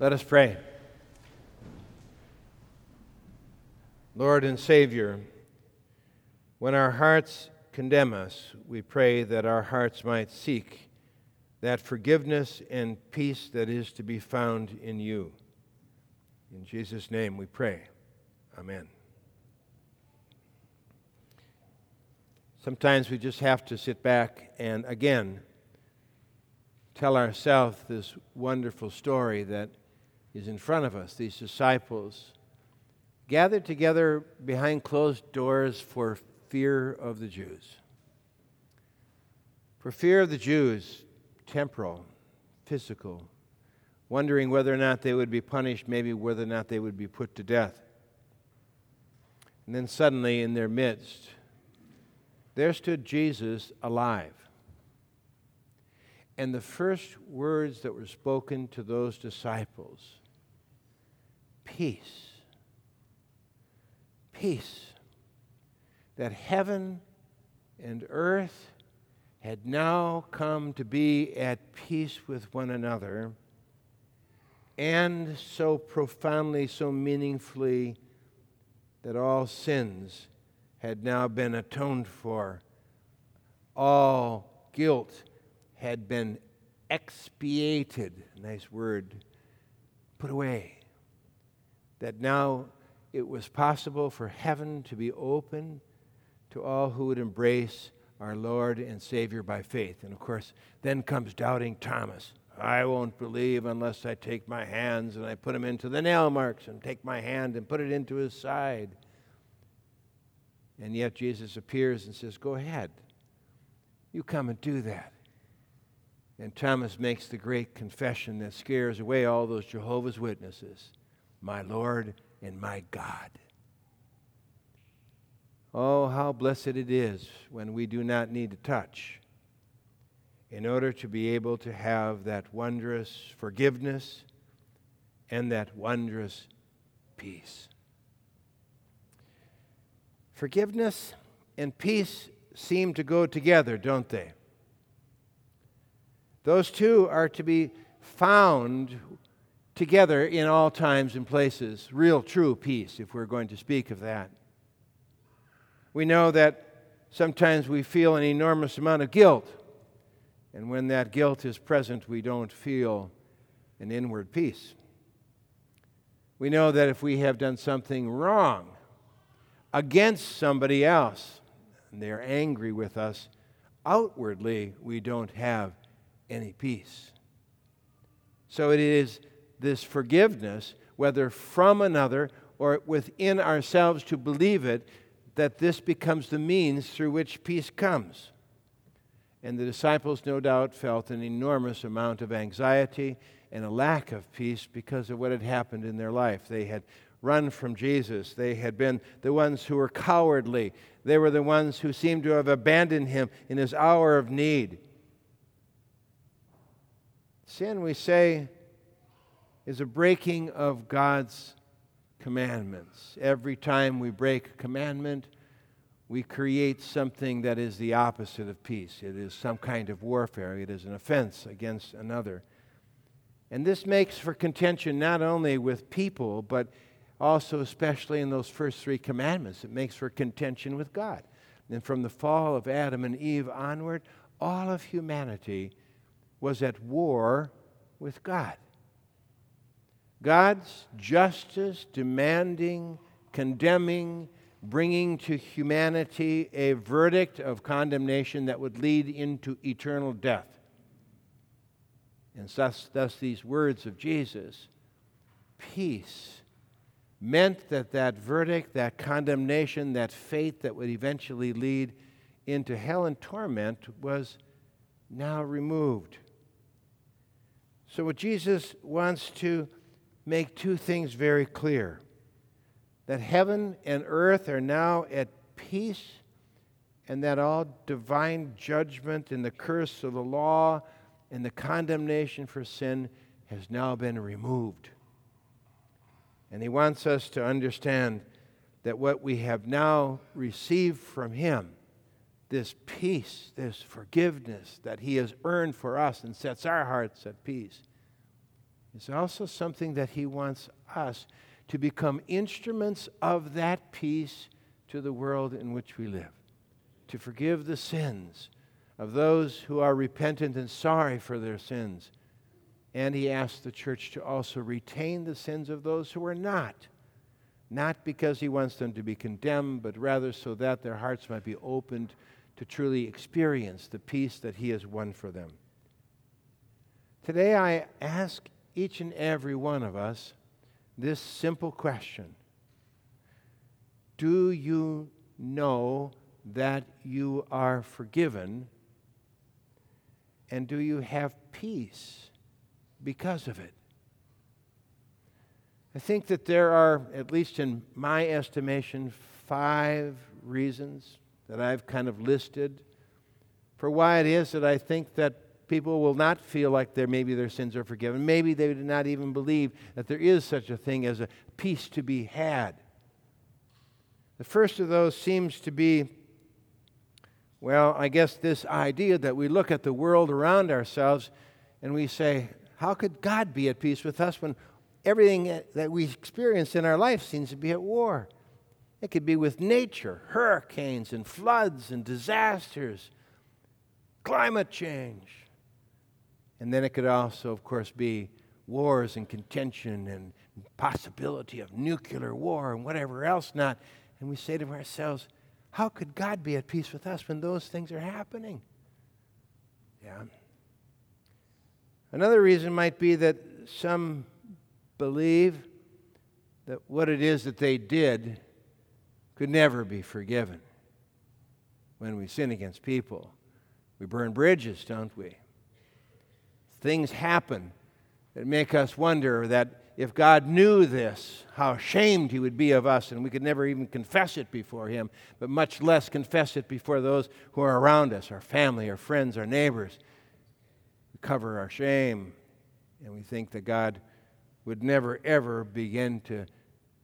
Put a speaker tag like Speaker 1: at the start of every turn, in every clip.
Speaker 1: Let us pray. Lord and Savior, when our hearts condemn us, we pray that our hearts might seek that forgiveness and peace that is to be found in you. In Jesus' name we pray. Amen. Sometimes we just have to sit back and again tell ourselves this wonderful story that is in front of us. These disciples gathered together behind closed doors for fear of the Jews. For fear of the Jews, temporal, physical, wondering whether or not they would be punished, maybe whether or not they would be put to death. And then suddenly, in their midst, there stood Jesus alive. And the first words that were spoken to those disciples peace. Peace. That heaven and earth had now come to be at peace with one another, and so profoundly, so meaningfully, that all sins had now been atoned for, all guilt had been expiated, nice word, put away that now it was possible for heaven to be open to all who would embrace our Lord and Savior by faith. And of course, then comes doubting Thomas. I won't believe unless I take my hands and I put them into the nail marks and take my hand and put it into his side. And yet Jesus appears and says, Go ahead. You come and do that. And Thomas makes the great confession that scares away all those Jehovah's Witnesses my Lord and my God. Oh, how blessed it is when we do not need to touch in order to be able to have that wondrous forgiveness and that wondrous peace. Forgiveness and peace seem to go together, don't they? Those two are to be found together in all times and places, real, true peace, if we're going to speak of that. We know that sometimes we feel an enormous amount of guilt, and when that guilt is present, we don't feel an inward peace. We know that if we have done something wrong against somebody else, and they're angry with us, outwardly we don't have any peace. So it is this forgiveness, whether from another or within ourselves to believe it, that this becomes the means through which peace comes. And the disciples, no doubt, felt an enormous amount of anxiety and a lack of peace because of what had happened in their life. They had run from Jesus, they had been the ones who were cowardly, they were the ones who seemed to have abandoned him in his hour of need. Sin, we say, is a breaking of God's commandments. Every time we break a commandment, we create something that is the opposite of peace. It is some kind of warfare, it is an offense against another. And this makes for contention not only with people, but also, especially in those first three commandments, it makes for contention with God. And from the fall of Adam and Eve onward, all of humanity was at war with God. God's justice demanding, condemning, bringing to humanity a verdict of condemnation that would lead into eternal death. And thus, thus these words of Jesus, peace, meant that that verdict, that condemnation, that fate that would eventually lead into hell and torment was now removed. So, what Jesus wants to make two things very clear that heaven and earth are now at peace, and that all divine judgment and the curse of the law and the condemnation for sin has now been removed. And he wants us to understand that what we have now received from him, this peace, this forgiveness that he has earned for us and sets our hearts at peace, is also something that He wants us to become instruments of that peace to the world in which we live, to forgive the sins of those who are repentant and sorry for their sins. And He asks the church to also retain the sins of those who are not. Not because He wants them to be condemned, but rather so that their hearts might be opened to truly experience the peace that He has won for them. Today, I ask each and every one of us this simple question Do you know that you are forgiven? And do you have peace because of it? I think that there are, at least in my estimation, five reasons that I've kind of listed for why it is that I think that people will not feel like their, maybe their sins are forgiven. Maybe they do not even believe that there is such a thing as a peace to be had. The first of those seems to be, well, I guess this idea that we look at the world around ourselves and we say, how could God be at peace with us when everything that we experience in our life seems to be at war? It could be with nature, hurricanes and floods and disasters, climate change. And then it could also, of course, be wars and contention and possibility of nuclear war and whatever else not. And we say to ourselves, how could God be at peace with us when those things are happening? Yeah. Another reason might be that some believe that what it is that they did could never be forgiven. When we sin against people, we burn bridges, don't we? Things happen that make us wonder that if God knew this, how ashamed he would be of us, and we could never even confess it before him, but much less confess it before those who are around us, our family, our friends, our neighbors. We cover our shame, and we think that God would never, ever begin to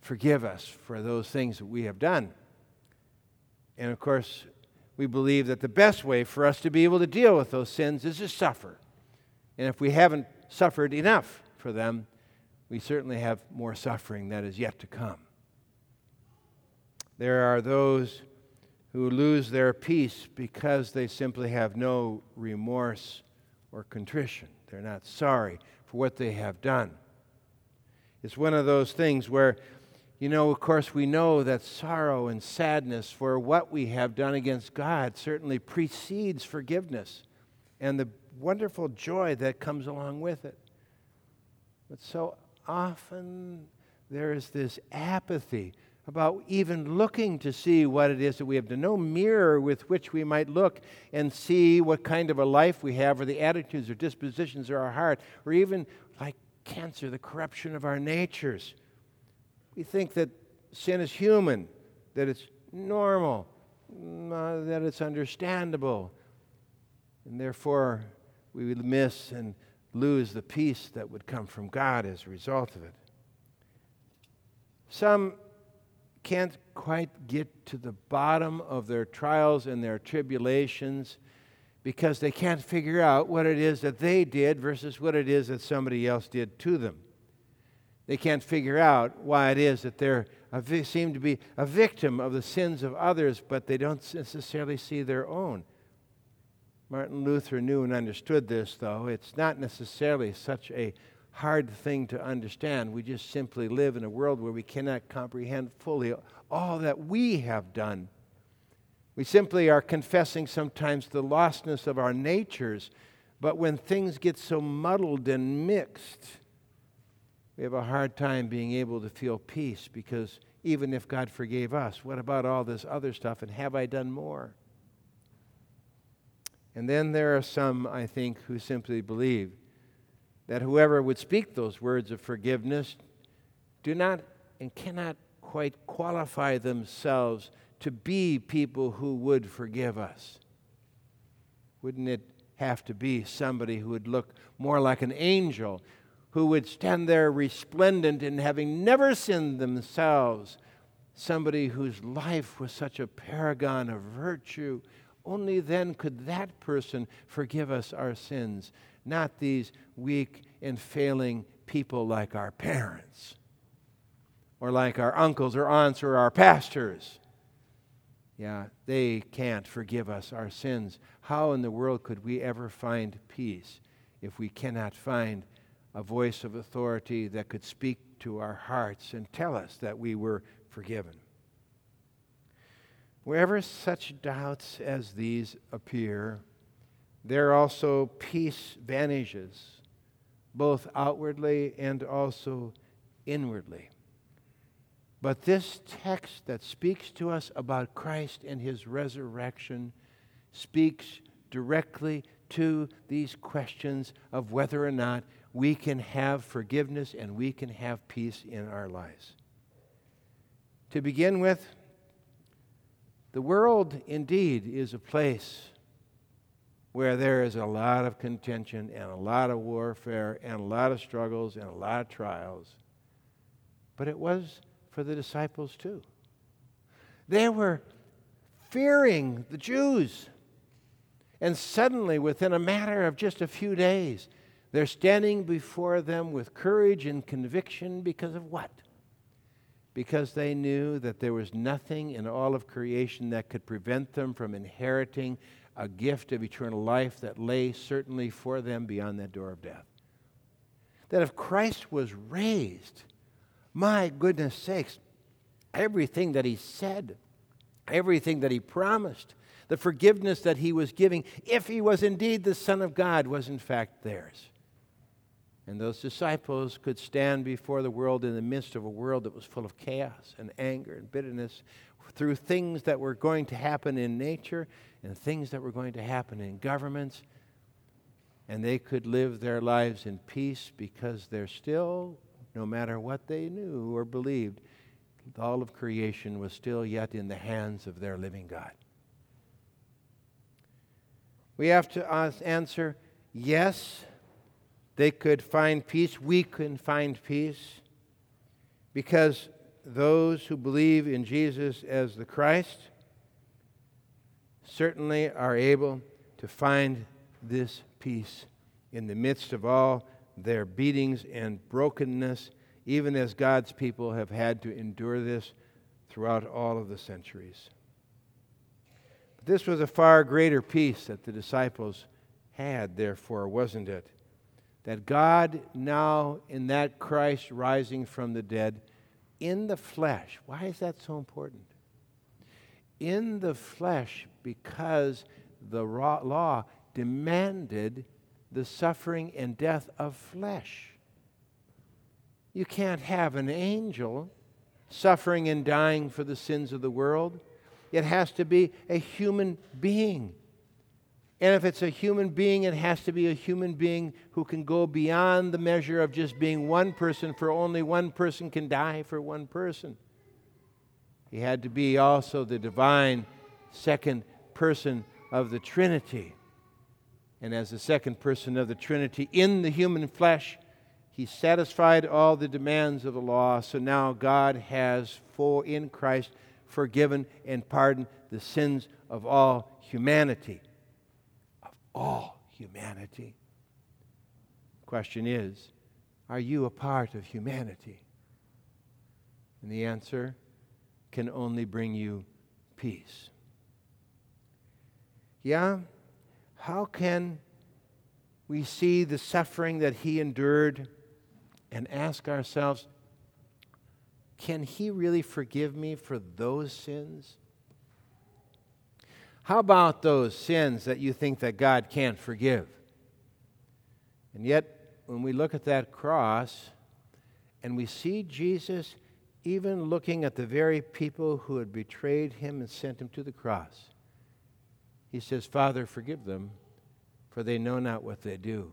Speaker 1: forgive us for those things that we have done. And of course, we believe that the best way for us to be able to deal with those sins is to suffer. And if we haven't suffered enough for them, we certainly have more suffering that is yet to come. There are those who lose their peace because they simply have no remorse or contrition. They're not sorry for what they have done. It's one of those things where you know, of course, we know that sorrow and sadness for what we have done against God certainly precedes forgiveness and the wonderful joy that comes along with it. But so often there is this apathy about even looking to see what it is that we have done. No mirror with which we might look and see what kind of a life we have, or the attitudes or dispositions of our heart, or even like cancer, the corruption of our natures. We think that sin is human, that it's normal, uh, that it's understandable. And therefore, we would miss and lose the peace that would come from God as a result of it. Some can't quite get to the bottom of their trials and their tribulations because they can't figure out what it is that they did versus what it is that somebody else did to them. They can't figure out why it is that they seem to be a victim of the sins of others, but they don't necessarily see their own. Martin Luther knew and understood this, though. It's not necessarily such a hard thing to understand. We just simply live in a world where we cannot comprehend fully all that we have done. We simply are confessing sometimes the lostness of our natures, but when things get so muddled and mixed, we have a hard time being able to feel peace because even if God forgave us, what about all this other stuff? And have I done more? And then there are some, I think, who simply believe that whoever would speak those words of forgiveness do not and cannot quite qualify themselves to be people who would forgive us. Wouldn't it have to be somebody who would look more like an angel who would stand there resplendent in having never sinned themselves, somebody whose life was such a paragon of virtue. Only then could that person forgive us our sins, not these weak and failing people like our parents, or like our uncles or aunts or our pastors. Yeah, they can't forgive us our sins. How in the world could we ever find peace if we cannot find a voice of authority that could speak to our hearts and tell us that we were forgiven? Wherever such doubts as these appear, there also peace vanishes, both outwardly and also inwardly. But this text that speaks to us about Christ and his resurrection speaks directly to these questions of whether or not we can have forgiveness and we can have peace in our lives. To begin with, the world indeed is a place where there is a lot of contention and a lot of warfare and a lot of struggles and a lot of trials. But it was for the disciples too. They were fearing the Jews. And suddenly, within a matter of just a few days, they're standing before them with courage and conviction because of what? Because they knew that there was nothing in all of creation that could prevent them from inheriting a gift of eternal life that lay certainly for them beyond that door of death. That if Christ was raised, my goodness sakes, everything that he said, everything that he promised, the forgiveness that he was giving, if he was indeed the Son of God, was in fact theirs. And those disciples could stand before the world in the midst of a world that was full of chaos and anger and bitterness through things that were going to happen in nature and things that were going to happen in governments. And they could live their lives in peace because they're still no matter what they knew or believed, all of creation was still yet in the hands of their living God. We have to answer yes, they could find peace. We can find peace because those who believe in Jesus as the Christ certainly are able to find this peace in the midst of all their beatings and brokenness, even as God's people have had to endure this throughout all of the centuries. But this was a far greater peace that the disciples had, therefore, wasn't it? That God now, in that Christ rising from the dead, in the flesh, why is that so important? In the flesh, because the law demanded the suffering and death of flesh. You can't have an angel suffering and dying for the sins of the world. It has to be a human being. And if it's a human being, it has to be a human being who can go beyond the measure of just being one person, for only one person can die for one person. He had to be also the divine second person of the Trinity and as the second person of the Trinity in the human flesh, he satisfied all the demands of the law. So now God has, for in Christ, forgiven and pardoned the sins of all humanity. All humanity. Question is, are you a part of humanity? And the answer can only bring you peace. Yeah? how can we see the suffering that he endured and ask ourselves, can he really forgive me for those sins? How about those sins that you think that God can't forgive? And yet, when we look at that cross and we see Jesus even looking at the very people who had betrayed him and sent him to the cross, he says, Father, forgive them, for they know not what they do.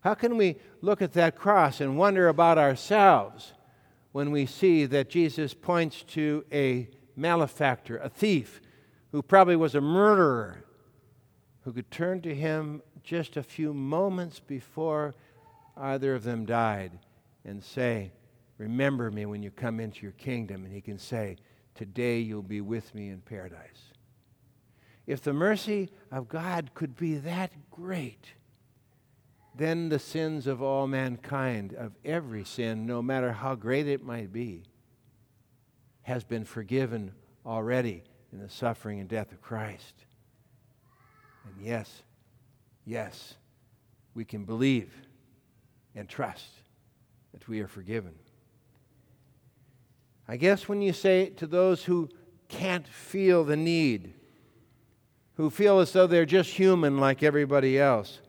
Speaker 1: How can we look at that cross and wonder about ourselves when we see that Jesus points to a malefactor, a thief, who probably was a murderer, who could turn to him just a few moments before either of them died and say, Remember me when you come into your kingdom. And he can say, Today you'll be with me in paradise if the mercy of God could be that great, then the sins of all mankind, of every sin, no matter how great it might be, has been forgiven already in the suffering and death of Christ. And yes, yes, we can believe and trust that we are forgiven. I guess when you say to those who can't feel the need, who feel as though they're just human like everybody else,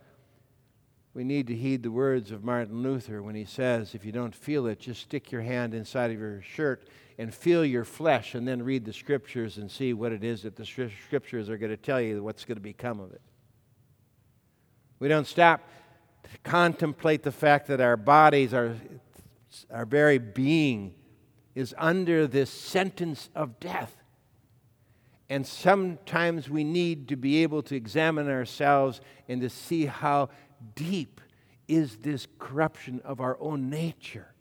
Speaker 1: we need to heed the words of Martin Luther when he says, if you don't feel it, just stick your hand inside of your shirt and feel your flesh and then read the scriptures and see what it is that the scriptures are going to tell you what's going to become of it. We don't stop to contemplate the fact that our bodies, our, our very being, is under this sentence of death. And sometimes we need to be able to examine ourselves and to see how deep is this corruption of our own nature.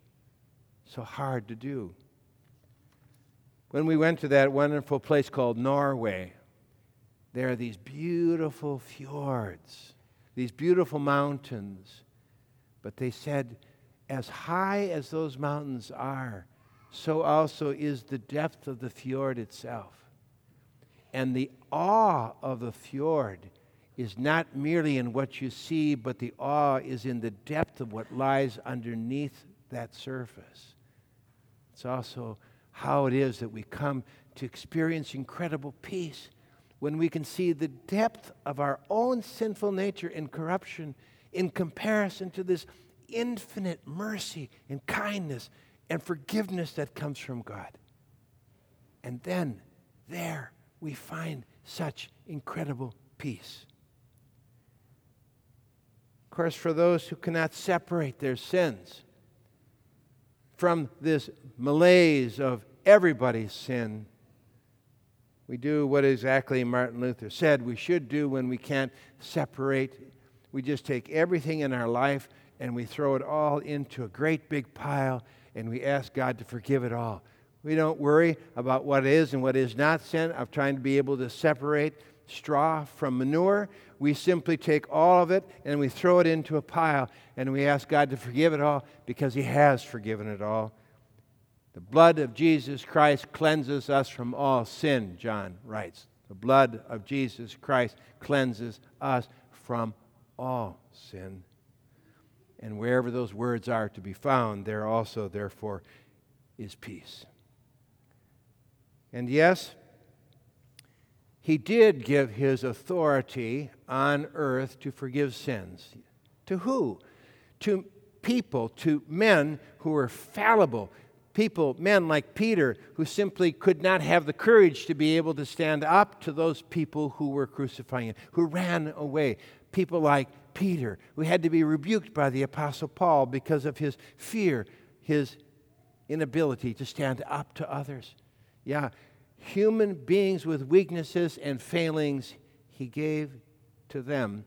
Speaker 1: So hard to do. When we went to that wonderful place called Norway, there are these beautiful fjords, these beautiful mountains. But they said, as high as those mountains are, so also is the depth of the fjord itself. And the awe of the fjord is not merely in what you see, but the awe is in the depth of what lies underneath that surface. It's also how it is that we come to experience incredible peace when we can see the depth of our own sinful nature and corruption in comparison to this infinite mercy and kindness and forgiveness that comes from God. And then there we find such incredible peace. Of course, for those who cannot separate their sins from this malaise of everybody's sin, we do what exactly Martin Luther said we should do when we can't separate. We just take everything in our life and we throw it all into a great big pile and we ask God to forgive it all. We don't worry about what is and what is not sin, of trying to be able to separate straw from manure. We simply take all of it and we throw it into a pile and we ask God to forgive it all because He has forgiven it all. The blood of Jesus Christ cleanses us from all sin, John writes. The blood of Jesus Christ cleanses us from all sin. And wherever those words are to be found, there also, therefore, is peace. And yes, he did give his authority on earth to forgive sins. To who? To people, to men who were fallible. People, men like Peter, who simply could not have the courage to be able to stand up to those people who were crucifying him, who ran away. People like Peter, who had to be rebuked by the Apostle Paul because of his fear, his inability to stand up to others. Yeah, human beings with weaknesses and failings, he gave to them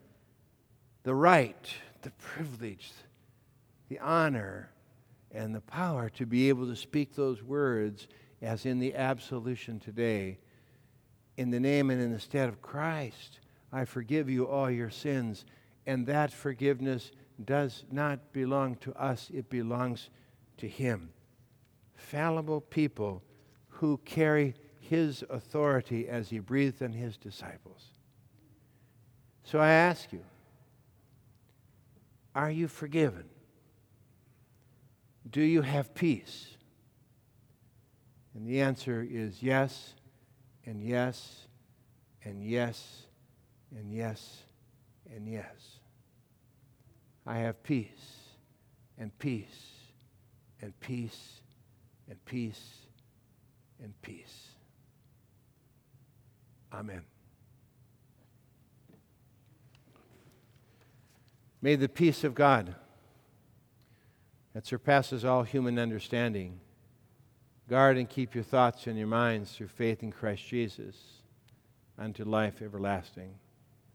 Speaker 1: the right, the privilege, the honor, and the power to be able to speak those words as in the absolution today. In the name and in the stead of Christ, I forgive you all your sins and that forgiveness does not belong to us, it belongs to Him. Fallible people who carry His authority as He breathed on His disciples. So I ask you, are you forgiven? Do you have peace? And the answer is yes, and yes, and yes, and yes, and yes. I have peace and peace and peace and peace and peace. Amen. May the peace of God that surpasses all human understanding guard and keep your thoughts and your minds through faith in Christ Jesus unto life everlasting.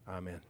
Speaker 1: Amen.